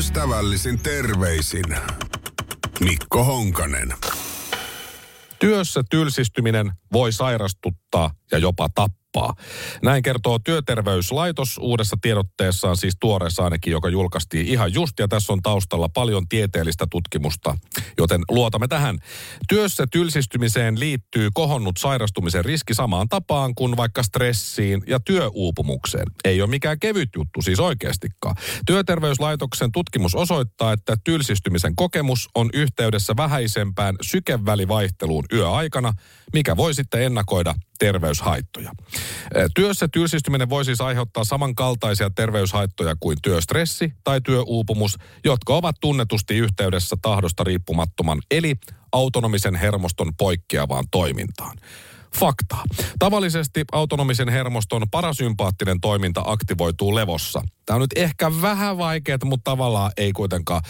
Ystävällisin terveisin Mikko Honkanen. Työssä tylsistyminen voi sairastuttaa ja jopa tappaa kauppaa. Näin kertoo Työterveyslaitos uudessa tiedotteessaan, siis tuoreessa ainakin, joka julkaistiin ihan just. Ja tässä on taustalla paljon tieteellistä tutkimusta, joten luotamme tähän. Työssä tylsistymiseen liittyy kohonnut sairastumisen riski samaan tapaan kuin vaikka stressiin ja työuupumukseen. Ei ole mikään kevyt juttu siis oikeastikaan. Työterveyslaitoksen tutkimus osoittaa, että tylsistymisen kokemus on yhteydessä vähäisempään sykevälivaihteluun yöaikana, mikä voi sitten ennakoida terveyshaittoja. Työssä tylsistyminen voi siis aiheuttaa samankaltaisia terveyshaittoja kuin työstressi tai työuupumus, jotka ovat tunnetusti yhteydessä tahdosta riippumattoman eli autonomisen hermoston poikkeavaan toimintaan. Fakta. Tavallisesti autonomisen hermoston parasympaattinen toiminta aktivoituu levossa. Tämä on nyt ehkä vähän vaikeaa, mutta tavallaan ei kuitenkaan.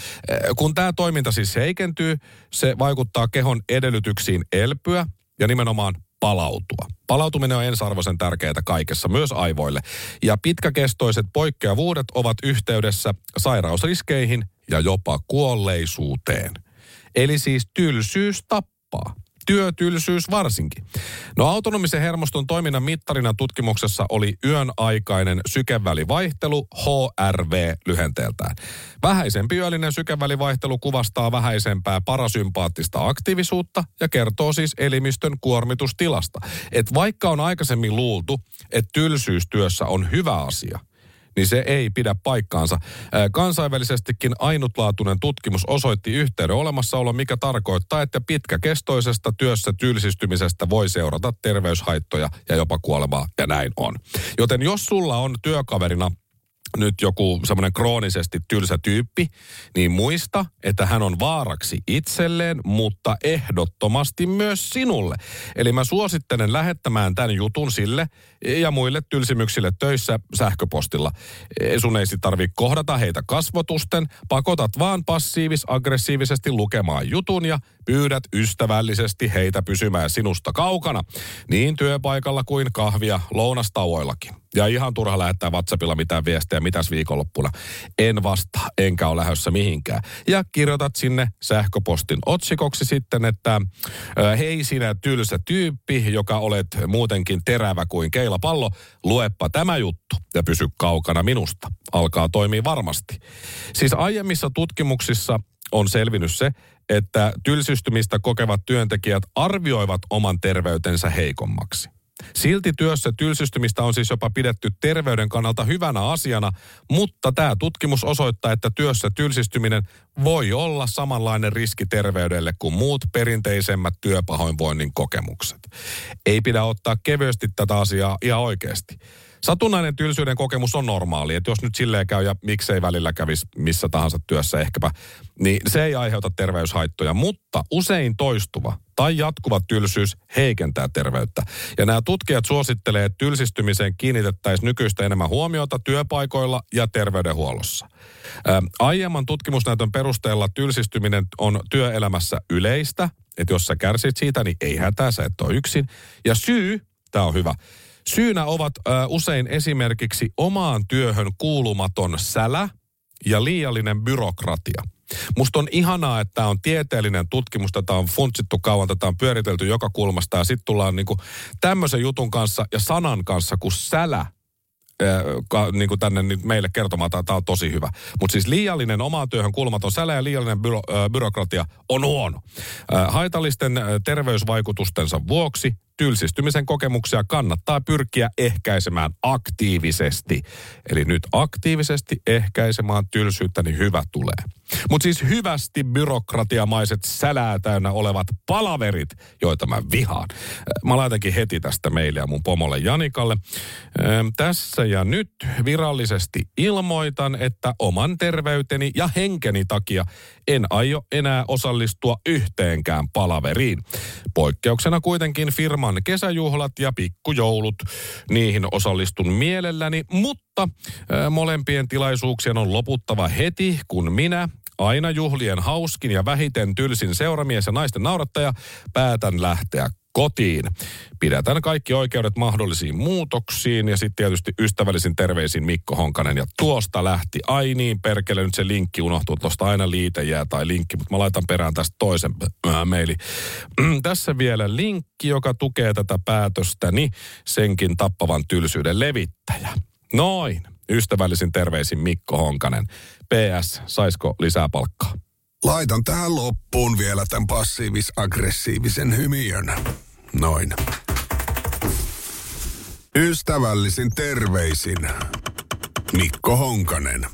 Kun tämä toiminta siis heikentyy, se vaikuttaa kehon edellytyksiin elpyä ja nimenomaan palautua. Palautuminen on ensiarvoisen tärkeää kaikessa, myös aivoille. Ja pitkäkestoiset poikkeavuudet ovat yhteydessä sairausriskeihin ja jopa kuolleisuuteen. Eli siis tylsyys tappaa työtylsyys varsinkin. No autonomisen hermoston toiminnan mittarina tutkimuksessa oli yön aikainen sykevälivaihtelu, HRV lyhenteeltään. Vähäisempi yöllinen sykevälivaihtelu kuvastaa vähäisempää parasympaattista aktiivisuutta ja kertoo siis elimistön kuormitustilasta. Et vaikka on aikaisemmin luultu, että tylsyystyössä on hyvä asia – niin se ei pidä paikkaansa. Kansainvälisestikin ainutlaatuinen tutkimus osoitti yhteyden olemassaolo, mikä tarkoittaa, että pitkäkestoisesta työssä tylsistymisestä voi seurata terveyshaittoja ja jopa kuolemaa, ja näin on. Joten jos sulla on työkaverina nyt joku semmoinen kroonisesti tylsä tyyppi, niin muista, että hän on vaaraksi itselleen, mutta ehdottomasti myös sinulle. Eli mä suosittelen lähettämään tämän jutun sille ja muille tylsimyksille töissä sähköpostilla. Sun ei sitten tarvitse kohdata heitä kasvotusten, pakotat vaan passiivis-aggressiivisesti lukemaan jutun ja pyydät ystävällisesti heitä pysymään sinusta kaukana, niin työpaikalla kuin kahvia lounastauoillakin. Ja ihan turha lähettää WhatsAppilla mitään viestejä, mitäs viikonloppuna. En vastaa, enkä ole lähdössä mihinkään. Ja kirjoitat sinne sähköpostin otsikoksi sitten, että hei sinä tylsä tyyppi, joka olet muutenkin terävä kuin keilapallo, luepa tämä juttu ja pysy kaukana minusta. Alkaa toimia varmasti. Siis aiemmissa tutkimuksissa on selvinnyt se, että tylsystymistä kokevat työntekijät arvioivat oman terveytensä heikommaksi. Silti työssä tylsistymistä on siis jopa pidetty terveyden kannalta hyvänä asiana, mutta tämä tutkimus osoittaa, että työssä tylsistyminen voi olla samanlainen riski terveydelle kuin muut perinteisemmät työpahoinvoinnin kokemukset. Ei pidä ottaa kevyesti tätä asiaa ihan oikeasti. Satunnainen tylsyyden kokemus on normaali, että jos nyt silleen käy ja miksei välillä kävisi missä tahansa työssä ehkäpä, niin se ei aiheuta terveyshaittoja, mutta usein toistuva tai jatkuva tylsyys heikentää terveyttä. Ja nämä tutkijat suosittelee, että tylsistymiseen kiinnitettäisiin nykyistä enemmän huomiota työpaikoilla ja terveydenhuollossa. Ää, aiemman tutkimusnäytön perusteella tylsistyminen on työelämässä yleistä, että jos sä kärsit siitä, niin ei hätää, sä et ole yksin. Ja syy, tämä on hyvä, Syynä ovat ö, usein esimerkiksi omaan työhön kuulumaton sälä ja liiallinen byrokratia. Musta on ihanaa, että tämä on tieteellinen tutkimus, tätä on funtsittu kauan, tätä on pyöritelty joka kulmasta ja sitten tullaan niinku tämmöisen jutun kanssa ja sanan kanssa kuin sälä ka, niin kuin tänne nyt meille kertomaan, että tämä on tosi hyvä. Mutta siis liiallinen omaan työhön kulmaton sälä ja liiallinen byro, ö, byrokratia on huono. Ö, haitallisten terveysvaikutustensa vuoksi tylsistymisen kokemuksia kannattaa pyrkiä ehkäisemään aktiivisesti. Eli nyt aktiivisesti ehkäisemään tylsyyttä, niin hyvä tulee. Mutta siis hyvästi byrokratiamaiset sälää täynnä olevat palaverit, joita mä vihaan. Mä laitankin heti tästä meille ja mun pomolle Janikalle. Ähm, tässä ja nyt virallisesti ilmoitan, että oman terveyteni ja henkeni takia en aio enää osallistua yhteenkään palaveriin. Poikkeuksena kuitenkin firman kesäjuhlat ja pikkujoulut. Niihin osallistun mielelläni, mutta äh, molempien tilaisuuksien on loputtava heti, kun minä aina juhlien hauskin ja vähiten tylsin seuramies ja naisten naurattaja, päätän lähteä kotiin. Pidätän kaikki oikeudet mahdollisiin muutoksiin ja sitten tietysti ystävällisin terveisin Mikko Honkanen. Ja tuosta lähti, ai niin perkele, nyt se linkki unohtuu, tuosta aina liite jää tai linkki, mutta mä laitan perään tästä toisen äh, meili. Tässä vielä linkki, joka tukee tätä päätöstäni, senkin tappavan tylsyyden levittäjä. Noin, ystävällisin terveisin Mikko Honkanen. PS, saisiko lisää palkkaa? Laitan tähän loppuun vielä tämän passiivis-aggressiivisen hymiön. Noin. Ystävällisin terveisin Mikko Honkanen.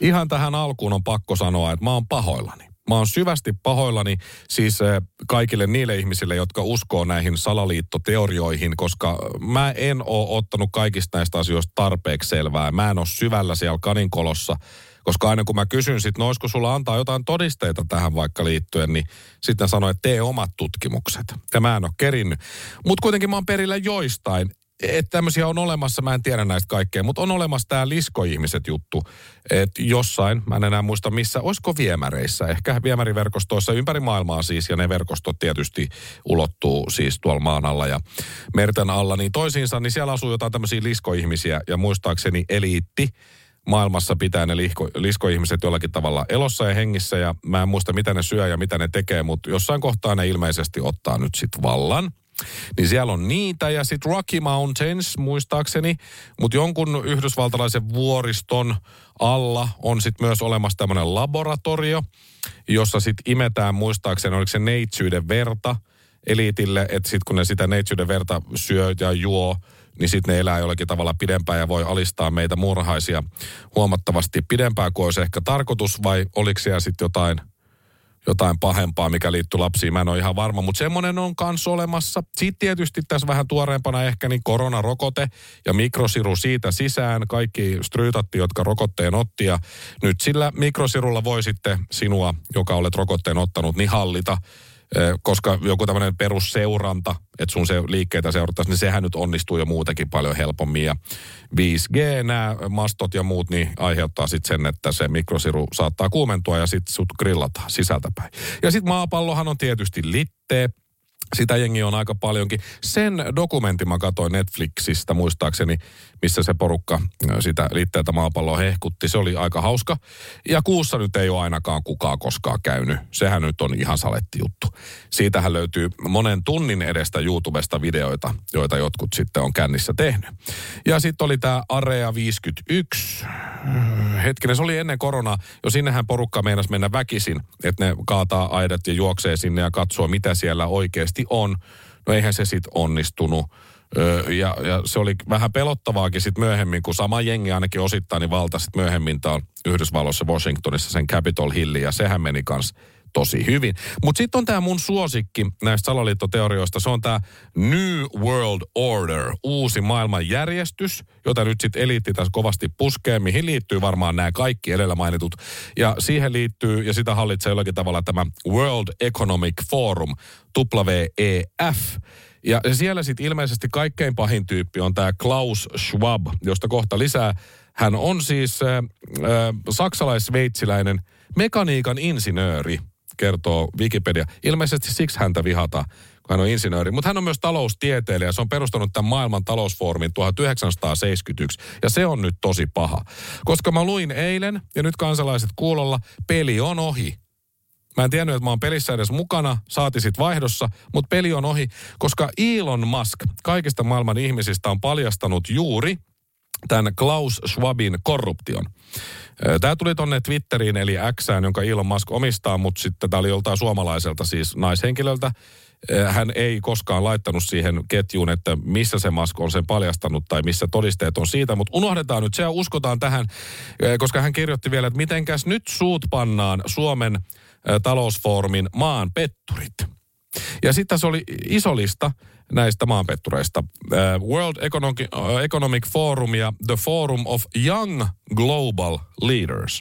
Ihan tähän alkuun on pakko sanoa, että mä oon pahoillani. Mä oon syvästi pahoillani siis eh, kaikille niille ihmisille, jotka uskoo näihin salaliittoteorioihin, koska mä en oo ottanut kaikista näistä asioista tarpeeksi selvää. Mä en oo syvällä siellä kaninkolossa koska aina kun mä kysyn sit, no olisiko sulla antaa jotain todisteita tähän vaikka liittyen, niin sitten sanoi, että tee omat tutkimukset. Ja mä en ole kerinnyt. Mutta kuitenkin mä oon perillä joistain. Että tämmöisiä on olemassa, mä en tiedä näistä kaikkea, mutta on olemassa tämä liskoihmiset juttu. Että jossain, mä en enää muista missä, olisiko viemäreissä, ehkä viemäriverkostoissa ympäri maailmaa siis, ja ne verkostot tietysti ulottuu siis tuolla maan alla ja merten alla, niin toisiinsa, niin siellä asuu jotain tämmöisiä liskoihmisiä, ja muistaakseni eliitti, maailmassa pitää ne lisko, liskoihmiset jollakin tavalla elossa ja hengissä ja mä en muista mitä ne syö ja mitä ne tekee, mutta jossain kohtaa ne ilmeisesti ottaa nyt sit vallan. Niin siellä on niitä ja sitten Rocky Mountains muistaakseni, mutta jonkun yhdysvaltalaisen vuoriston alla on sitten myös olemassa tämmöinen laboratorio, jossa sitten imetään muistaakseni, oliko se neitsyyden verta eliitille, että sitten kun ne sitä neitsyyden verta syö ja juo, niin sitten ne elää jollakin tavalla pidempään ja voi alistaa meitä muurahaisia huomattavasti pidempään kuin olisi ehkä tarkoitus, vai oliko siellä sitten jotain, jotain pahempaa, mikä liittyy lapsiin. Mä en ole ihan varma, mutta semmoinen on kanssa olemassa. Sitten tietysti tässä vähän tuoreempana ehkä niin koronarokote ja mikrosiru siitä sisään. Kaikki stryytatti, jotka rokotteen otti ja nyt sillä mikrosirulla voi sitten sinua, joka olet rokotteen ottanut, niin hallita koska joku tämmöinen perusseuranta, että sun se liikkeitä seurattaisiin, niin sehän nyt onnistuu jo muutenkin paljon helpommin. Ja 5G, nämä mastot ja muut, niin aiheuttaa sitten sen, että se mikrosiru saattaa kuumentua ja sitten sut grillataan sisältäpäin. Ja sitten maapallohan on tietysti littee, sitä jengi on aika paljonkin. Sen dokumentin mä katsoin Netflixistä muistaakseni, missä se porukka sitä liitteeltä maapalloa hehkutti. Se oli aika hauska. Ja kuussa nyt ei ole ainakaan kukaan koskaan käynyt. Sehän nyt on ihan saletti juttu. Siitähän löytyy monen tunnin edestä YouTubesta videoita, joita jotkut sitten on kännissä tehnyt. Ja sitten oli tämä Area 51. Hetkinen, se oli ennen koronaa. Jo sinnehän porukka meinasi mennä väkisin, että ne kaataa aidat ja juoksee sinne ja katsoo, mitä siellä oikeasti on. No eihän se sitten onnistunut ja, ja se oli vähän pelottavaakin sitten myöhemmin, kun sama jengi ainakin osittain niin valtasi myöhemmin täällä Yhdysvalloissa Washingtonissa sen Capitol Hillin ja sehän meni kanssa tosi hyvin. Mutta sitten on tämä mun suosikki näistä salaliittoteorioista. Se on tämä New World Order, uusi maailmanjärjestys, jota nyt sitten eliitti tässä kovasti puskee, mihin liittyy varmaan nämä kaikki edellä mainitut. Ja siihen liittyy, ja sitä hallitsee jollakin tavalla tämä World Economic Forum, WEF. Ja siellä sitten ilmeisesti kaikkein pahin tyyppi on tämä Klaus Schwab, josta kohta lisää. Hän on siis äh, äh, saksalais-sveitsiläinen mekaniikan insinööri, kertoo Wikipedia. Ilmeisesti siksi häntä vihata, kun hän on insinööri. Mutta hän on myös taloustieteilijä. Se on perustanut tämän maailman talousfoorumin 1971. Ja se on nyt tosi paha. Koska mä luin eilen, ja nyt kansalaiset kuulolla, peli on ohi. Mä en tiennyt, että mä oon pelissä edes mukana, saati sit vaihdossa, mutta peli on ohi, koska Elon Musk kaikista maailman ihmisistä on paljastanut juuri tämän Klaus Schwabin korruption. Tämä tuli tonne Twitteriin eli Xään, jonka Elon Musk omistaa, mutta sitten tämä oli joltain suomalaiselta siis naishenkilöltä. Hän ei koskaan laittanut siihen ketjuun, että missä se Musk on sen paljastanut tai missä todisteet on siitä, mutta unohdetaan nyt se ja uskotaan tähän, koska hän kirjoitti vielä, että mitenkäs nyt suut pannaan Suomen talousfoorumin maan petturit. Ja sitten se oli iso lista näistä maanpettureista. World Economic, Economic Forum ja The Forum of Young Global Leaders.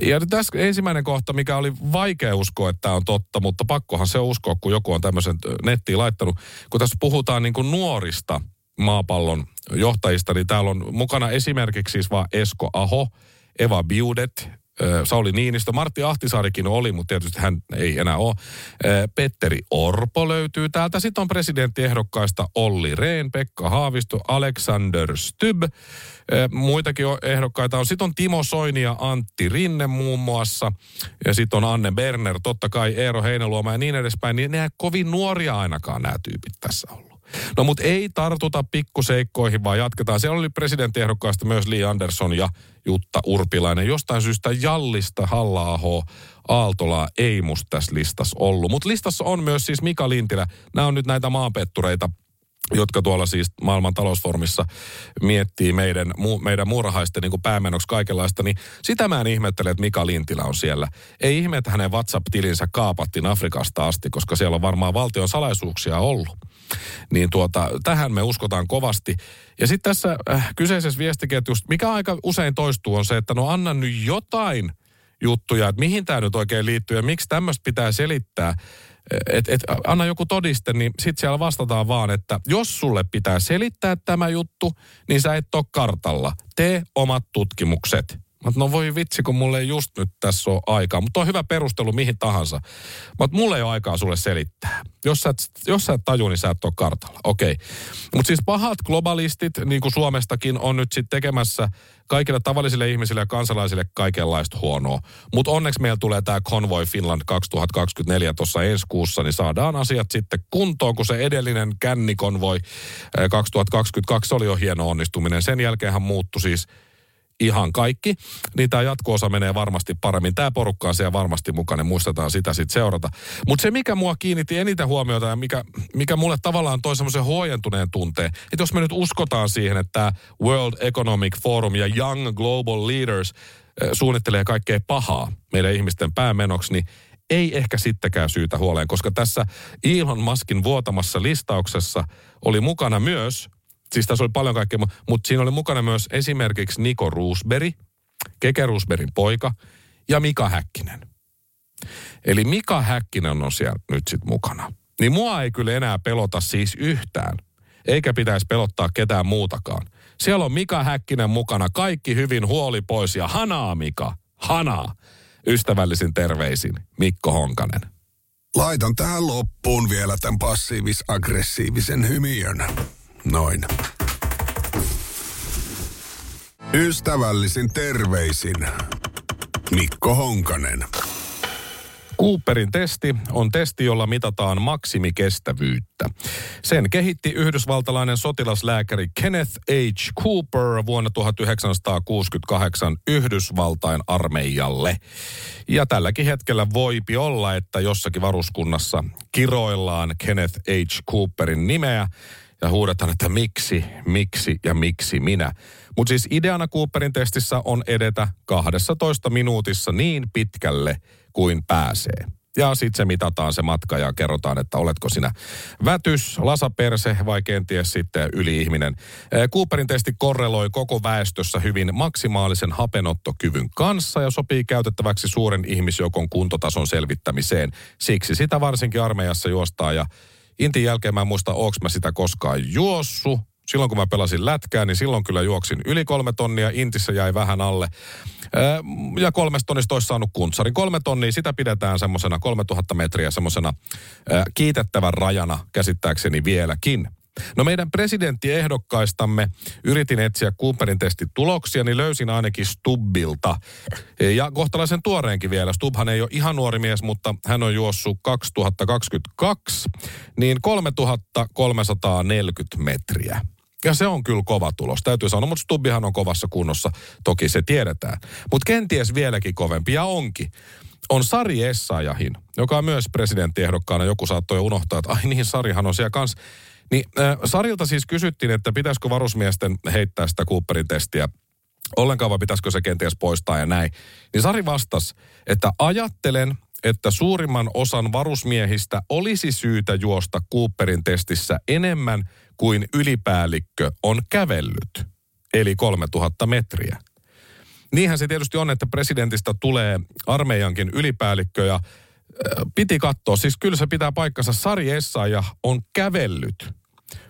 Ja tässä ensimmäinen kohta, mikä oli vaikea uskoa, että tämä on totta, mutta pakkohan se uskoa, kun joku on tämmöisen nettiin laittanut. Kun tässä puhutaan niin kuin nuorista maapallon johtajista, niin täällä on mukana esimerkiksi siis vaan Esko Aho, Eva Biudet, Sauli Niinistö, Martti Ahtisaarikin oli, mutta tietysti hän ei enää ole. Petteri Orpo löytyy täältä. Sitten on presidenttiehdokkaista Olli Rehn, Pekka Haavisto, Alexander Stubb. Muitakin ehdokkaita on. Sitten on Timo Soini ja Antti Rinne muun muassa. Ja sitten on Anne Berner, totta kai Eero Heinäluoma ja niin edespäin. Niin ne kovin nuoria ainakaan nämä tyypit tässä ollut. No mutta ei tartuta pikkuseikkoihin, vaan jatketaan. Siellä oli presidenttiehdokkaasta myös Li Andersson ja Jutta Urpilainen. Jostain syystä Jallista, halla Aaltolaa ei musta tässä listassa ollut. Mutta listassa on myös siis Mika Lintilä. Nämä on nyt näitä maanpettureita, jotka tuolla siis maailman talousformissa miettii meidän, mu, meidän muurahaisten niin päämenoksi kaikenlaista, niin sitä mä en ihmettele, että Mika Lintilä on siellä. Ei ihme, että hänen WhatsApp-tilinsä kaapattiin Afrikasta asti, koska siellä on varmaan valtion salaisuuksia ollut. Niin tuota, tähän me uskotaan kovasti. Ja sitten tässä äh, kyseisessä viestiketjussa, mikä aika usein toistuu, on se, että no anna nyt jotain juttuja, että mihin tämä nyt oikein liittyy ja miksi tämmöistä pitää selittää. Et, et, anna joku todiste, niin sitten siellä vastataan vaan, että jos sulle pitää selittää tämä juttu, niin sä et ole kartalla. Tee omat tutkimukset. Mutta no voi vitsi, kun mulle ei just nyt tässä ole aikaa. Mutta on hyvä perustelu mihin tahansa. Mutta mulle ei ole aikaa sulle selittää. Jos sä et, jos sä et taju, niin sä et ole kartalla. Okei. Okay. Mutta siis pahat globalistit, niin kuin Suomestakin, on nyt sitten tekemässä kaikille tavallisille ihmisille ja kansalaisille kaikenlaista huonoa. Mutta onneksi meillä tulee tämä Convoy Finland 2024 tuossa ensi kuussa, niin saadaan asiat sitten kuntoon, kun se edellinen kännikonvoi 2022 oli jo hieno onnistuminen. Sen jälkeenhän muuttui siis ihan kaikki, niin tämä jatko-osa menee varmasti paremmin. Tämä porukka on siellä varmasti mukana, muistetaan sitä sitten seurata. Mutta se, mikä mua kiinnitti eniten huomiota ja mikä, mikä mulle tavallaan toi semmoisen huojentuneen tunteen, että jos me nyt uskotaan siihen, että World Economic Forum ja Young Global Leaders suunnittelee kaikkea pahaa meidän ihmisten päämenoksi, niin ei ehkä sittenkään syytä huoleen, koska tässä Elon Muskin vuotamassa listauksessa oli mukana myös siis tässä oli paljon kaikkea, mutta siinä oli mukana myös esimerkiksi Niko Roosberg, Keke Roosbergin poika ja Mika Häkkinen. Eli Mika Häkkinen on siellä nyt sitten mukana. Niin mua ei kyllä enää pelota siis yhtään. Eikä pitäisi pelottaa ketään muutakaan. Siellä on Mika Häkkinen mukana, kaikki hyvin huoli pois ja hanaa Mika, hanaa. Ystävällisin terveisin, Mikko Honkanen. Laitan tähän loppuun vielä tämän passiivis-aggressiivisen hymiön. Noin. Ystävällisin terveisin Mikko Honkanen. Cooperin testi on testi, jolla mitataan maksimikestävyyttä. Sen kehitti yhdysvaltalainen sotilaslääkäri Kenneth H. Cooper vuonna 1968 Yhdysvaltain armeijalle. Ja tälläkin hetkellä voipi olla, että jossakin varuskunnassa kiroillaan Kenneth H. Cooperin nimeä ja huudetaan, että miksi, miksi ja miksi minä. Mutta siis ideana Cooperin testissä on edetä 12 minuutissa niin pitkälle kuin pääsee. Ja sitten se mitataan se matka ja kerrotaan, että oletko sinä vätys, lasaperse vai kenties sitten yli-ihminen. Cooperin testi korreloi koko väestössä hyvin maksimaalisen hapenottokyvyn kanssa ja sopii käytettäväksi suuren ihmisjoukon kuntotason selvittämiseen. Siksi sitä varsinkin armeijassa juostaa ja Intin jälkeen mä en muista, onko mä sitä koskaan juossu. Silloin kun mä pelasin lätkää, niin silloin kyllä juoksin yli kolme tonnia. Intissä jäi vähän alle. Ja kolmesta tonnista olisi saanut kuntsarin. Kolme tonnia, sitä pidetään semmoisena, 3000 metriä semmoisena kiitettävän rajana käsittääkseni vieläkin. No meidän presidenttiehdokaistamme yritin etsiä Cooperin testin tuloksia, niin löysin ainakin Stubbilta. Ja kohtalaisen tuoreenkin vielä. Stubhan ei ole ihan nuori mies, mutta hän on juossut 2022, niin 3340 metriä. Ja se on kyllä kova tulos, täytyy sanoa, mutta Stubbihan on kovassa kunnossa, toki se tiedetään. Mutta kenties vieläkin kovempi, ja onkin on Sari Essayahin, joka on myös presidenttiehdokkaana. Joku saattoi unohtaa, että ai niin, Sarihan on siellä kanssa. Niin äh, Sarilta siis kysyttiin, että pitäisikö varusmiesten heittää sitä Cooperin testiä ollenkaan vai pitäisikö se kenties poistaa ja näin. Niin Sari vastasi, että ajattelen, että suurimman osan varusmiehistä olisi syytä juosta Cooperin testissä enemmän kuin ylipäällikkö on kävellyt, eli 3000 metriä. Niinhän se tietysti on, että presidentistä tulee armeijankin ylipäällikkö ja piti katsoa. Siis kyllä se pitää paikkansa. Sari Essaja on kävellyt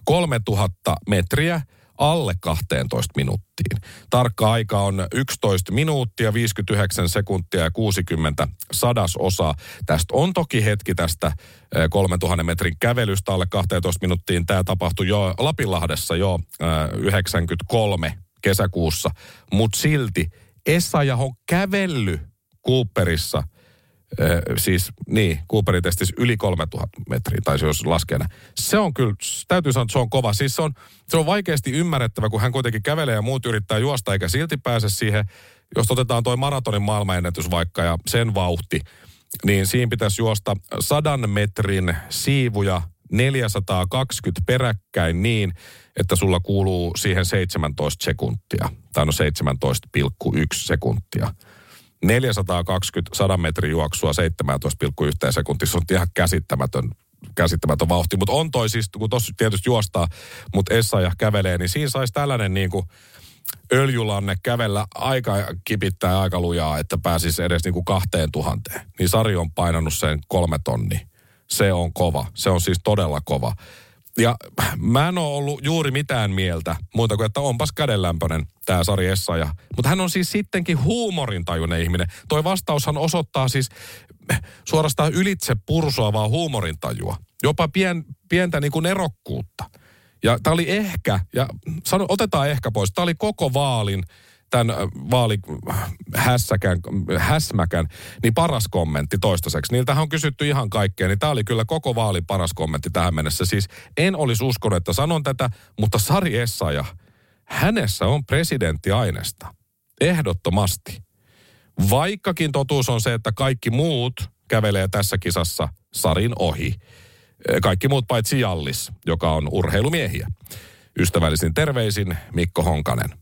3000 metriä alle 12 minuuttiin. Tarkka aika on 11 minuuttia, 59 sekuntia ja 60 sadasosa. Tästä on toki hetki tästä 3000 metrin kävelystä alle 12 minuuttiin. Tämä tapahtui jo Lapinlahdessa jo 93 kesäkuussa, mutta silti Essaja on kävellyt Cooperissa – siis niin, Cooperin testissä yli 3000 metriä, tai jos laskee Se on kyllä, täytyy sanoa, että se on kova. Siis se on, se on vaikeasti ymmärrettävä, kun hän kuitenkin kävelee ja muut yrittää juosta, eikä silti pääse siihen. Jos otetaan toi maratonin maailmanennätys vaikka ja sen vauhti, niin siinä pitäisi juosta sadan metrin siivuja 420 peräkkäin niin, että sulla kuuluu siihen 17 sekuntia. Tai no 17,1 sekuntia. 420 100 metrin juoksua 17,1 sekuntissa on ihan käsittämätön käsittämätön vauhti. Mutta on toi siis, kun tuossa tietysti juostaa, mutta ja kävelee, niin siinä saisi tällainen niin kuin öljylanne kävellä aika kipittää aika lujaa, että pääsisi edes niin kuin kahteen tuhanteen. Niin Sari on painanut sen kolme tonni. Se on kova. Se on siis todella kova. Ja mä en ole ollut juuri mitään mieltä, muuta kuin, että onpas kädenlämpöinen tämä Sari Essaja. Mutta hän on siis sittenkin huumorintajuinen ihminen. Toi vastaushan osoittaa siis suorastaan ylitse pursuavaa huumorintajua. Jopa pien, pientä niin kuin erokkuutta. Ja tämä oli ehkä, ja sano, otetaan ehkä pois, tämä oli koko vaalin tämän vaalihässäkän, häsmäkän, niin paras kommentti toistaiseksi. Niiltähän on kysytty ihan kaikkea, niin tämä oli kyllä koko vaali paras kommentti tähän mennessä. Siis en olisi uskonut, että sanon tätä, mutta Sari Essaja, hänessä on presidenttiainesta. Ehdottomasti. Vaikkakin totuus on se, että kaikki muut kävelee tässä kisassa Sarin ohi. Kaikki muut paitsi Jallis, joka on urheilumiehiä. Ystävällisin terveisin Mikko Honkanen.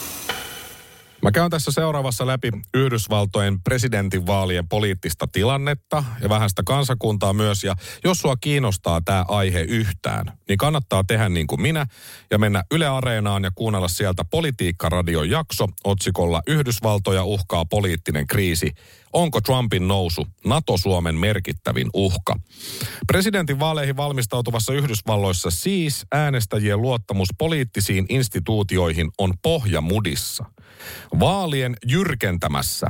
Mä käyn tässä seuraavassa läpi Yhdysvaltojen presidentinvaalien poliittista tilannetta ja vähän sitä kansakuntaa myös. Ja jos sua kiinnostaa tämä aihe yhtään, niin kannattaa tehdä niin kuin minä ja mennä Yle Areenaan ja kuunnella sieltä Politiikka-radion jakso otsikolla Yhdysvaltoja uhkaa poliittinen kriisi. Onko Trumpin nousu NATO-Suomen merkittävin uhka? Presidentin vaaleihin valmistautuvassa Yhdysvalloissa siis äänestäjien luottamus poliittisiin instituutioihin on pohjamudissa – Vaalien jyrkentämässä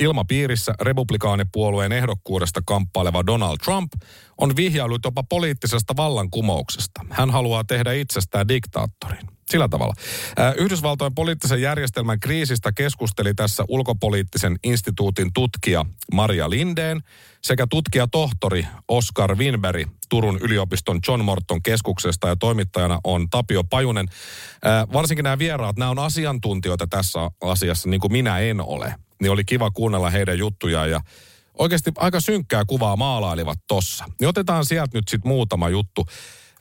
ilmapiirissä republikaanipuolueen ehdokkuudesta kamppaileva Donald Trump on vihjaillut jopa poliittisesta vallankumouksesta. Hän haluaa tehdä itsestään diktaattorin. Sillä tavalla. Yhdysvaltojen poliittisen järjestelmän kriisistä keskusteli tässä ulkopoliittisen instituutin tutkija Maria Lindeen sekä tutkija tohtori Oscar Winberg Turun yliopiston John Morton keskuksesta ja toimittajana on Tapio Pajunen. Varsinkin nämä vieraat, nämä on asiantuntijoita tässä asiassa, niin kuin minä en ole. Niin oli kiva kuunnella heidän juttujaan ja oikeasti aika synkkää kuvaa maalailivat tossa. Niin otetaan sieltä nyt sitten muutama juttu.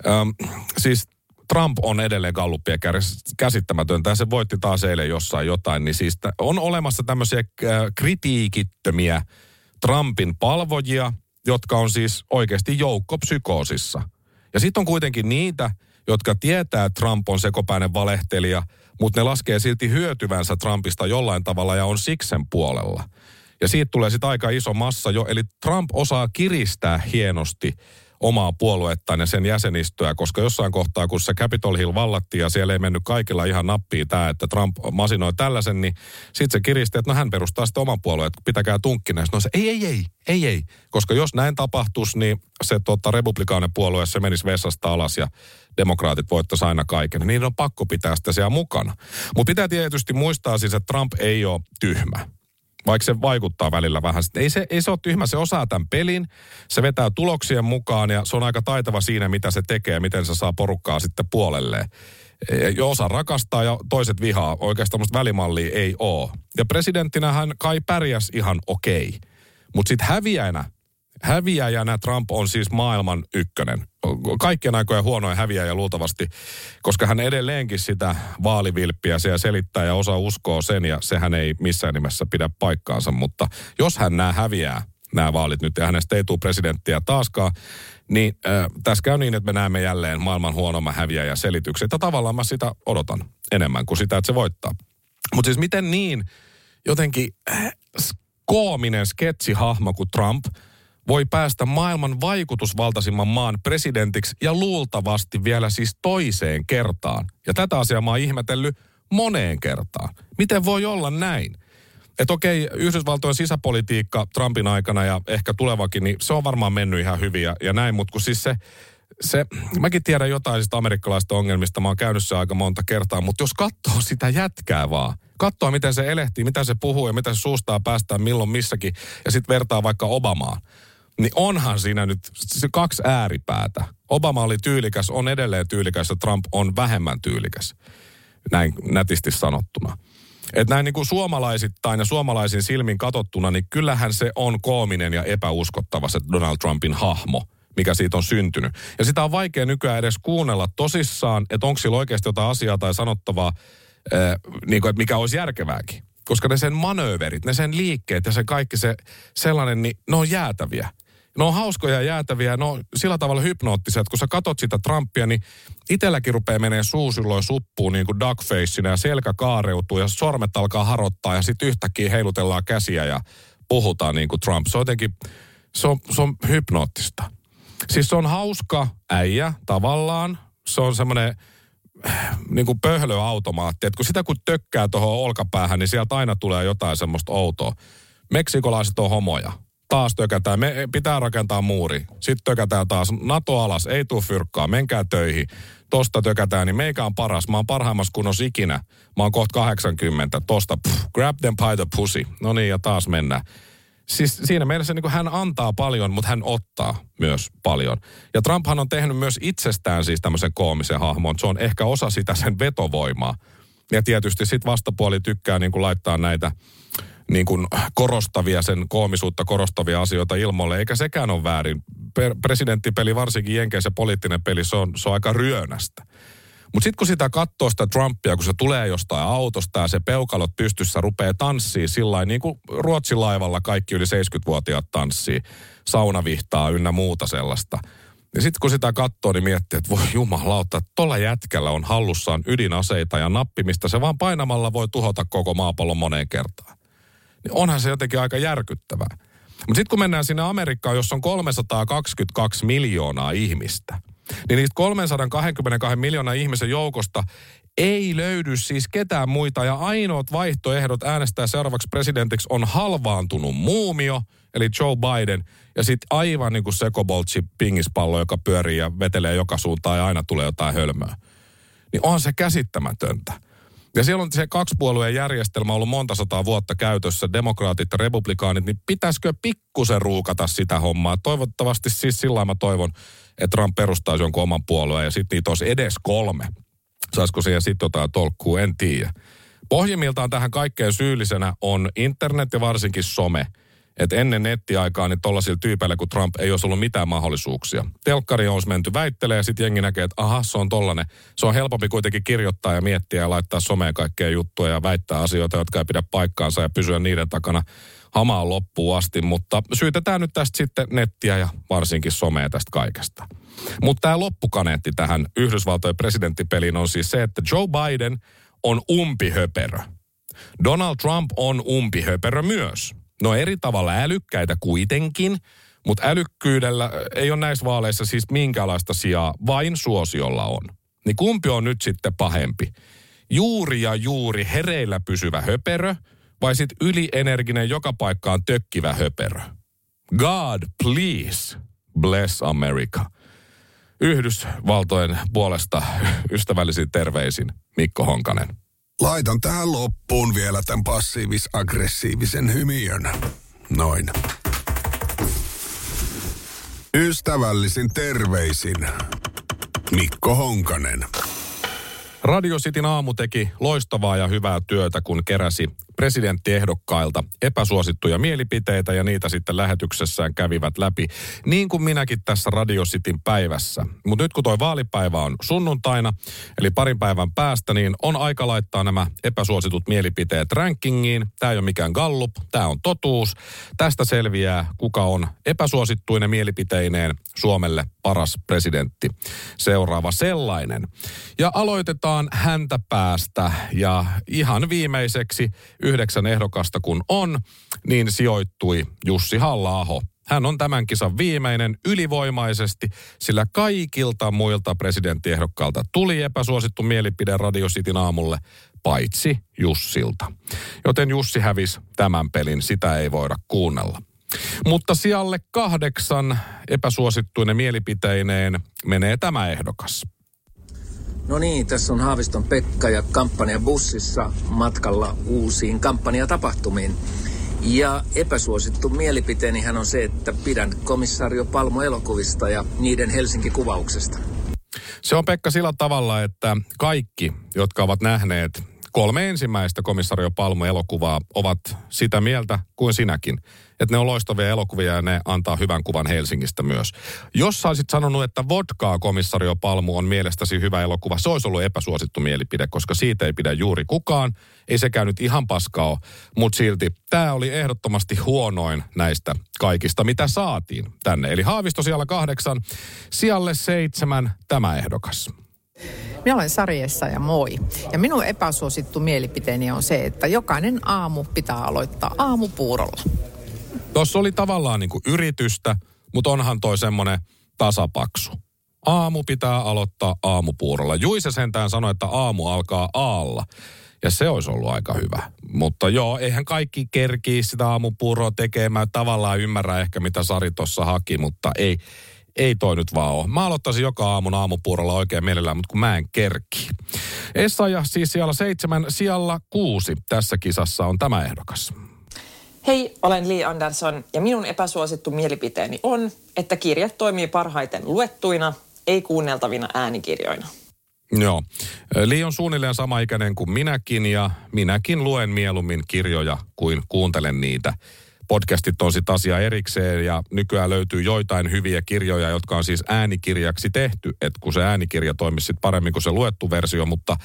Öm, siis Trump on edelleen Gallupia käsittämätöntä. Se voitti taas eilen jossain jotain. Niin siis on olemassa tämmöisiä äh, kritiikittömiä Trumpin palvojia, jotka on siis oikeasti joukkopsykoosissa. Ja sitten on kuitenkin niitä, jotka tietää, että Trump on sekopäinen valehtelija, mutta ne laskee silti hyötyvänsä Trumpista jollain tavalla ja on siksen puolella. Ja siitä tulee sitten aika iso massa jo, eli Trump osaa kiristää hienosti omaa puoluettaan ja sen jäsenistöä, koska jossain kohtaa, kun se Capitol Hill vallattiin ja siellä ei mennyt kaikilla ihan nappiin tämä, että Trump masinoi tällaisen, niin sitten se kiristi, että no hän perustaa sitten oman puolueen, että pitäkää tunkkinen. No se ei, ei, ei, ei, ei, koska jos näin tapahtuisi, niin se tota, republikainen puolue, se menisi vessasta alas ja demokraatit voittaisi aina kaiken. Niin on pakko pitää sitä siellä mukana. Mutta pitää tietysti muistaa siis, että Trump ei ole tyhmä vaikka se vaikuttaa välillä vähän. Ei se, ei se ole tyhmä, se osaa tämän pelin, se vetää tuloksien mukaan ja se on aika taitava siinä, mitä se tekee, miten se saa porukkaa sitten puolelleen. Jo osa rakastaa ja toiset vihaa. Oikeastaan tämmöistä välimallia ei ole. Ja presidenttinä hän kai pärjäs ihan okei. Mutta sitten häviäjänä, häviäjänä Trump on siis maailman ykkönen. Kaikkien aikojen huonoin häviäjä luultavasti, koska hän edelleenkin sitä vaalivilppiä siellä selittää ja osa uskoo sen ja sehän ei missään nimessä pidä paikkaansa. Mutta jos hän nämä häviää, nämä vaalit nyt ja hänestä ei tule presidenttiä taaskaan, niin äh, tässä käy niin, että me näemme jälleen maailman huonomman häviäjä selityksen. Että tavallaan mä sitä odotan enemmän kuin sitä, että se voittaa. Mutta siis miten niin, jotenkin äh, koominen sketsihahmo kuin Trump voi päästä maailman vaikutusvaltaisimman maan presidentiksi ja luultavasti vielä siis toiseen kertaan. Ja tätä asiaa mä oon ihmetellyt moneen kertaan. Miten voi olla näin? Että okei, Yhdysvaltojen sisäpolitiikka Trumpin aikana ja ehkä tulevakin, niin se on varmaan mennyt ihan hyvin ja, ja näin, mutta kun siis se, se, mäkin tiedän jotain sitä amerikkalaista ongelmista, mä oon käynyt se aika monta kertaa, mutta jos katsoo sitä jätkää vaan, katsoo miten se elehtii, mitä se puhuu ja mitä se suustaa päästään milloin missäkin, ja sitten vertaa vaikka Obamaan, niin onhan siinä nyt se kaksi ääripäätä. Obama oli tyylikäs, on edelleen tyylikäs ja Trump on vähemmän tyylikäs. Näin nätisti sanottuna. Että näin niin kuin suomalaisittain ja suomalaisin silmin katsottuna, niin kyllähän se on koominen ja epäuskottava se Donald Trumpin hahmo, mikä siitä on syntynyt. Ja sitä on vaikea nykyään edes kuunnella tosissaan, että onko sillä oikeasti jotain asiaa tai sanottavaa, äh, niin kuin, että mikä olisi järkevääkin. Koska ne sen manööverit, ne sen liikkeet ja se kaikki se sellainen, niin ne on jäätäviä. Ne on hauskoja ja jäätäviä, no sillä tavalla hypnoottiset, kun sä katot sitä Trumpia, niin itselläkin rupeaa menee suu silloin suppuun niin kuin duckfaceina ja selkä kaareutuu ja sormet alkaa harottaa ja sitten yhtäkkiä heilutellaan käsiä ja puhutaan niin kuin Trump. Se on jotenkin, se on, se on hypnoottista. Siis se on hauska äijä tavallaan. Se on semmoinen niin kuin pöhlöautomaatti, että kun sitä kun tökkää tuohon olkapäähän, niin sieltä aina tulee jotain semmoista outoa. Meksikolaiset on homoja taas tökätään, me pitää rakentaa muuri. Sitten tökätään taas, NATO alas, ei tuu fyrkkaa, menkää töihin. Tosta tökätään, niin meikä on paras. Mä oon parhaimmassa kunnossa ikinä. Mä oon kohta 80. Tosta, pff, grab them by the pussy. No niin, ja taas mennään. Siis siinä mielessä niin hän antaa paljon, mutta hän ottaa myös paljon. Ja Trumphan on tehnyt myös itsestään siis tämmöisen koomisen hahmon. Se on ehkä osa sitä sen vetovoimaa. Ja tietysti sitten vastapuoli tykkää niin kuin laittaa näitä niin kuin korostavia, sen koomisuutta korostavia asioita ilmoille, eikä sekään ole väärin. presidenttipeli, varsinkin Jenkeissä poliittinen peli, se on, se on aika ryönästä. Mutta sitten kun sitä katsoo sitä Trumpia, kun se tulee jostain autosta ja se peukalot pystyssä rupeaa tanssiin sillä niin kuin Ruotsin laivalla kaikki yli 70-vuotiaat tanssii, saunavihtaa ynnä muuta sellaista. Ja sitten kun sitä katsoo, niin miettii, että voi jumalauta, että tuolla jätkällä on hallussaan ydinaseita ja nappimista. Se vaan painamalla voi tuhota koko maapallon moneen kertaan niin onhan se jotenkin aika järkyttävää. Mutta sitten kun mennään sinne Amerikkaan, jossa on 322 miljoonaa ihmistä, niin niistä 322 miljoonaa ihmisen joukosta ei löydy siis ketään muita ja ainoat vaihtoehdot äänestää seuraavaksi presidentiksi on halvaantunut muumio, eli Joe Biden, ja sitten aivan niin kuin sekoboltsi pingispallo, joka pyörii ja vetelee joka suuntaan ja aina tulee jotain hölmöä. Niin on se käsittämätöntä. Ja siellä on se kaksipuolueen järjestelmä ollut monta sataa vuotta käytössä, demokraatit ja republikaanit, niin pitäisikö pikkusen ruukata sitä hommaa? Toivottavasti siis sillä mä toivon, että Trump perustaisi jonkun oman puolueen ja sitten niitä olisi edes kolme. Saisiko siihen sitten jotain tolkkuu, en tiedä. Pohjimmiltaan tähän kaikkeen syyllisenä on internet ja varsinkin some – että ennen nettiaikaa niin tollaisilla tyypeillä kuin Trump ei olisi ollut mitään mahdollisuuksia. Telkkari olisi menty väittelee ja sitten jengi näkee, että aha, se on tollanen. Se on helpompi kuitenkin kirjoittaa ja miettiä ja laittaa someen kaikkea juttuja ja väittää asioita, jotka ei pidä paikkaansa ja pysyä niiden takana hamaan loppuun asti. Mutta syytetään nyt tästä sitten nettiä ja varsinkin somea tästä kaikesta. Mutta tämä loppukaneetti tähän Yhdysvaltojen presidenttipeliin on siis se, että Joe Biden on umpihöperö. Donald Trump on umpihöperö myös. No eri tavalla älykkäitä kuitenkin, mutta älykkyydellä ei ole näissä vaaleissa siis minkäänlaista sijaa, vain suosiolla on. Niin kumpi on nyt sitten pahempi? Juuri ja juuri hereillä pysyvä höperö vai sitten ylienerginen joka paikkaan tökkivä höperö? God please bless America. Yhdysvaltojen puolesta ystävällisin terveisin Mikko Honkanen. Laitan tähän loppuun vielä tämän passiivis-aggressiivisen hymiön. Noin. Ystävällisin terveisin Mikko Honkanen. Radio Cityn aamu teki loistavaa ja hyvää työtä, kun keräsi presidenttiehdokkailta epäsuosittuja mielipiteitä ja niitä sitten lähetyksessään kävivät läpi, niin kuin minäkin tässä Radio Cityn päivässä. Mutta nyt kun toi vaalipäivä on sunnuntaina, eli parin päivän päästä, niin on aika laittaa nämä epäsuositut mielipiteet rankingiin. Tämä ei ole mikään gallup, tämä on totuus. Tästä selviää, kuka on epäsuosittuinen mielipiteineen Suomelle paras presidentti. Seuraava sellainen. Ja aloitetaan häntä päästä ja ihan viimeiseksi yhdeksän ehdokasta kun on, niin sijoittui Jussi halla hän on tämän kisan viimeinen ylivoimaisesti, sillä kaikilta muilta presidenttiehdokkailta tuli epäsuosittu mielipide Radio Cityn aamulle, paitsi Jussilta. Joten Jussi hävisi tämän pelin, sitä ei voida kuunnella. Mutta sijalle kahdeksan epäsuosittuinen mielipiteineen menee tämä ehdokas. No niin, tässä on Haaviston Pekka ja kampanja bussissa matkalla uusiin kampanjatapahtumiin. Ja epäsuosittu mielipiteeni hän on se, että pidän komissario Palmo elokuvista ja niiden Helsinki-kuvauksesta. Se on Pekka sillä tavalla, että kaikki, jotka ovat nähneet kolme ensimmäistä komissario Palmo-elokuvaa ovat sitä mieltä kuin sinäkin. Että ne on loistavia elokuvia ja ne antaa hyvän kuvan Helsingistä myös. Jos sä olisit sanonut, että vodkaa komissario Palmu on mielestäsi hyvä elokuva, se olisi ollut epäsuosittu mielipide, koska siitä ei pidä juuri kukaan. Ei sekään nyt ihan paskaa mutta silti tämä oli ehdottomasti huonoin näistä kaikista, mitä saatiin tänne. Eli Haavisto siellä kahdeksan, sijalle seitsemän tämä ehdokas. Minä olen Sarjessa ja moi. Ja minun epäsuosittu mielipiteeni on se, että jokainen aamu pitää aloittaa aamupuurolla. Tuossa oli tavallaan niin kuin yritystä, mutta onhan toi semmoinen tasapaksu. Aamu pitää aloittaa aamupuurolla. Juise sentään sanoi, että aamu alkaa aalla. Ja se olisi ollut aika hyvä. Mutta joo, eihän kaikki kerkii sitä aamupuuroa tekemään. Tavallaan ymmärrä ehkä, mitä Sari tuossa haki, mutta ei, ei toi nyt vaan ole. Mä aloittaisin joka aamun aamupuurolla oikein mielellään, mutta kun mä en kerki. Essaja siis siellä seitsemän, sijalla kuusi tässä kisassa on tämä ehdokas. Hei, olen Lee Anderson ja minun epäsuosittu mielipiteeni on, että kirjat toimii parhaiten luettuina, ei kuunneltavina äänikirjoina. Joo. Lee on suunnilleen sama ikäinen kuin minäkin ja minäkin luen mieluummin kirjoja kuin kuuntelen niitä podcastit on sitten asia erikseen ja nykyään löytyy joitain hyviä kirjoja, jotka on siis äänikirjaksi tehty, että kun se äänikirja toimisi sit paremmin kuin se luettu versio, mutta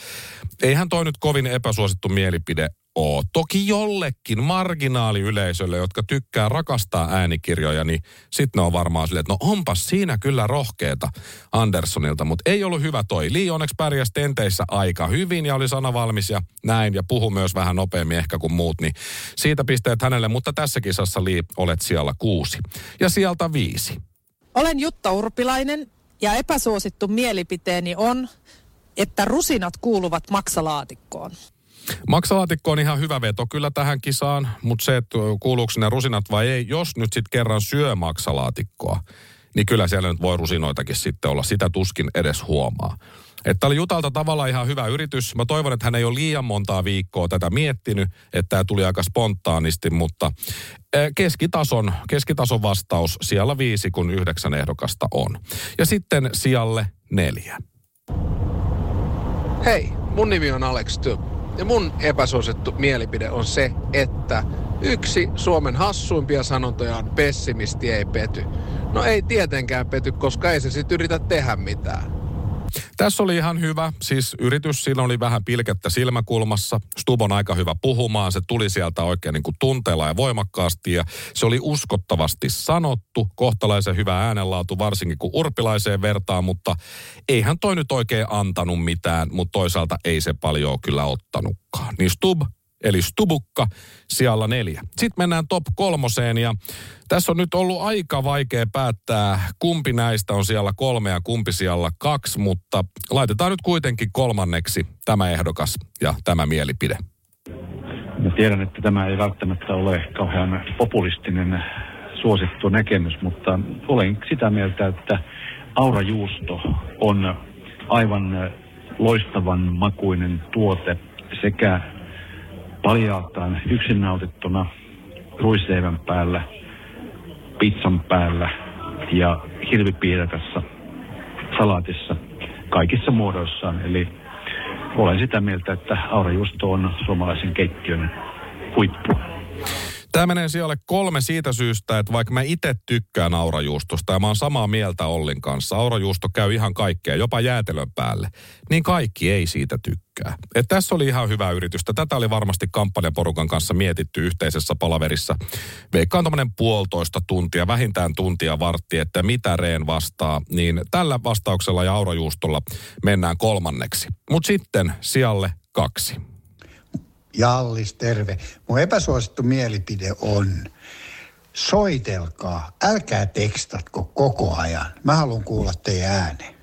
eihän toi nyt kovin epäsuosittu mielipide ole. Toki jollekin marginaaliyleisölle, jotka tykkää rakastaa äänikirjoja, niin sitten ne on varmaan silleen, että no onpas siinä kyllä rohkeeta Anderssonilta, mutta ei ollut hyvä toi. Lee onneksi pärjäsi tenteissä aika hyvin ja oli sanavalmis ja näin ja puhu myös vähän nopeammin ehkä kuin muut, niin siitä pisteet hänelle, mutta tässä kisassa Lee olet siellä kuusi. Ja sieltä viisi. Olen Jutta Urpilainen ja epäsuosittu mielipiteeni on, että rusinat kuuluvat maksalaatikkoon. Maksalaatikko on ihan hyvä veto kyllä tähän kisaan, mutta se, että kuuluuko ne rusinat vai ei, jos nyt sitten kerran syö maksalaatikkoa, niin kyllä siellä nyt voi rusinoitakin sitten olla. Sitä tuskin edes huomaa. Että oli Jutalta tavallaan ihan hyvä yritys. Mä toivon, että hän ei ole liian montaa viikkoa tätä miettinyt, että tämä tuli aika spontaanisti, mutta keskitason, keskitason vastaus siellä viisi, kun yhdeksän ehdokasta on. Ja sitten sijalle neljä. Hei, mun nimi on Alex Tubb. Ja mun epäsuosittu mielipide on se, että yksi Suomen hassuimpia sanontoja on pessimisti ei pety. No ei tietenkään pety, koska ei se sit yritä tehdä mitään. Tässä oli ihan hyvä. Siis yritys, siinä oli vähän pilkettä silmäkulmassa. Stub on aika hyvä puhumaan. Se tuli sieltä oikein niin kuin tunteella ja voimakkaasti. Ja se oli uskottavasti sanottu. Kohtalaisen hyvä äänenlaatu, varsinkin kun urpilaiseen vertaa. Mutta eihän toi nyt oikein antanut mitään. Mutta toisaalta ei se paljon kyllä ottanutkaan. Niin Stub eli Stubukka siellä neljä. Sitten mennään top kolmoseen ja tässä on nyt ollut aika vaikea päättää, kumpi näistä on siellä kolme ja kumpi siellä kaksi, mutta laitetaan nyt kuitenkin kolmanneksi tämä ehdokas ja tämä mielipide. Mä tiedän, että tämä ei välttämättä ole kauhean populistinen suosittu näkemys, mutta olen sitä mieltä, että aurajuusto on aivan loistavan makuinen tuote sekä paljaaltaan yksin nautittuna ruisleivän päällä, pizzan päällä ja hirvipiirakassa, salaatissa, kaikissa muodoissaan. Eli olen sitä mieltä, että aurajuusto on suomalaisen keittiön huippu. Tämä menee sijalle kolme siitä syystä, että vaikka mä itse tykkään aurajuustosta ja mä oon samaa mieltä Ollin kanssa, aurajuusto käy ihan kaikkea, jopa jäätelön päälle, niin kaikki ei siitä tykkää. Et tässä oli ihan hyvä yritystä. Tätä oli varmasti kampanjaporukan kanssa mietitty yhteisessä palaverissa. Veikkaan tuommoinen puolitoista tuntia, vähintään tuntia vartti, että mitä Reen vastaa. Niin tällä vastauksella ja aurajuustolla mennään kolmanneksi. Mutta sitten sijalle kaksi. Jallis, terve. Mun epäsuosittu mielipide on, soitelkaa, älkää tekstatko koko ajan. Mä haluan kuulla teidän ääneen.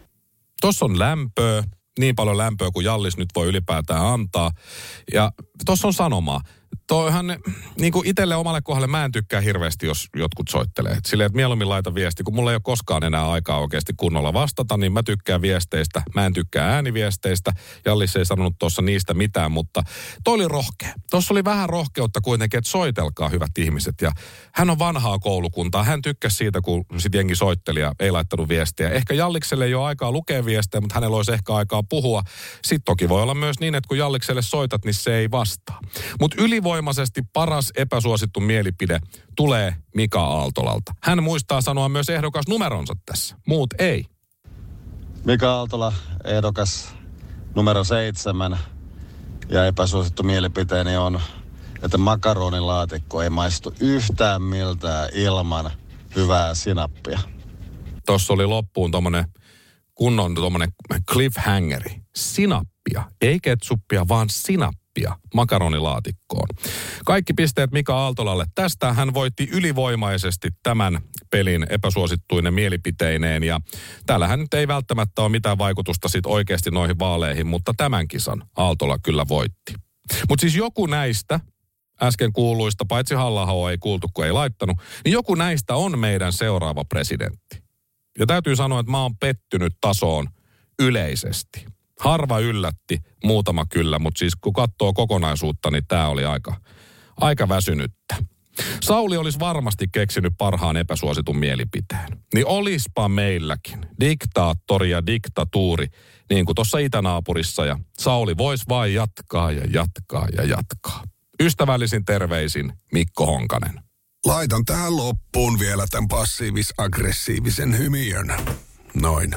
Tuossa on lämpöä, niin paljon lämpöä kuin Jallis nyt voi ylipäätään antaa. Ja tuossa on sanomaa toihan niin kuin itselle omalle kohdalle mä en tykkää hirveästi, jos jotkut soittelee. Silleen, että mieluummin laita viesti, kun mulla ei ole koskaan enää aikaa oikeasti kunnolla vastata, niin mä tykkään viesteistä. Mä en tykkää ääniviesteistä. Jallis ei sanonut tuossa niistä mitään, mutta toi oli rohkea. Tuossa oli vähän rohkeutta kuitenkin, että soitelkaa hyvät ihmiset. Ja hän on vanhaa koulukuntaa. Hän tykkäsi siitä, kun sit jengi soitteli ja ei laittanut viestiä. Ehkä Jallikselle ei ole aikaa lukea viestejä, mutta hänellä olisi ehkä aikaa puhua. Sitten toki voi olla myös niin, että kun Jallikselle soitat, niin se ei vastaa. Mutta ylivoimaisesti paras epäsuosittu mielipide tulee Mika Aaltolalta. Hän muistaa sanoa myös ehdokas numeronsa tässä. Muut ei. Mika Aaltola, ehdokas numero seitsemän. Ja epäsuosittu mielipiteeni on, että makaronilaatikko ei maistu yhtään miltään ilman hyvää sinappia. Tuossa oli loppuun tuommoinen kunnon tuommoinen cliffhangeri. Sinappia, ei ketsuppia, vaan sinappia nappia makaronilaatikkoon. Kaikki pisteet Mika Aaltolalle. Tästä hän voitti ylivoimaisesti tämän pelin epäsuosittuinen mielipiteineen. Ja täällähän nyt ei välttämättä ole mitään vaikutusta sit oikeasti noihin vaaleihin, mutta tämän kisan Aaltola kyllä voitti. Mutta siis joku näistä äsken kuuluista, paitsi halla ei kuultu, kun ei laittanut, niin joku näistä on meidän seuraava presidentti. Ja täytyy sanoa, että mä oon pettynyt tasoon yleisesti. Harva yllätti, muutama kyllä, mutta siis kun katsoo kokonaisuutta, niin tämä oli aika, aika väsynyttä. Sauli olisi varmasti keksinyt parhaan epäsuositun mielipiteen. Niin olispa meilläkin diktaattori ja diktatuuri, niin kuin tuossa itänaapurissa. Ja Sauli voisi vain jatkaa ja jatkaa ja jatkaa. Ystävällisin terveisin Mikko Honkanen. Laitan tähän loppuun vielä tämän passiivis-aggressiivisen hymiön. Noin.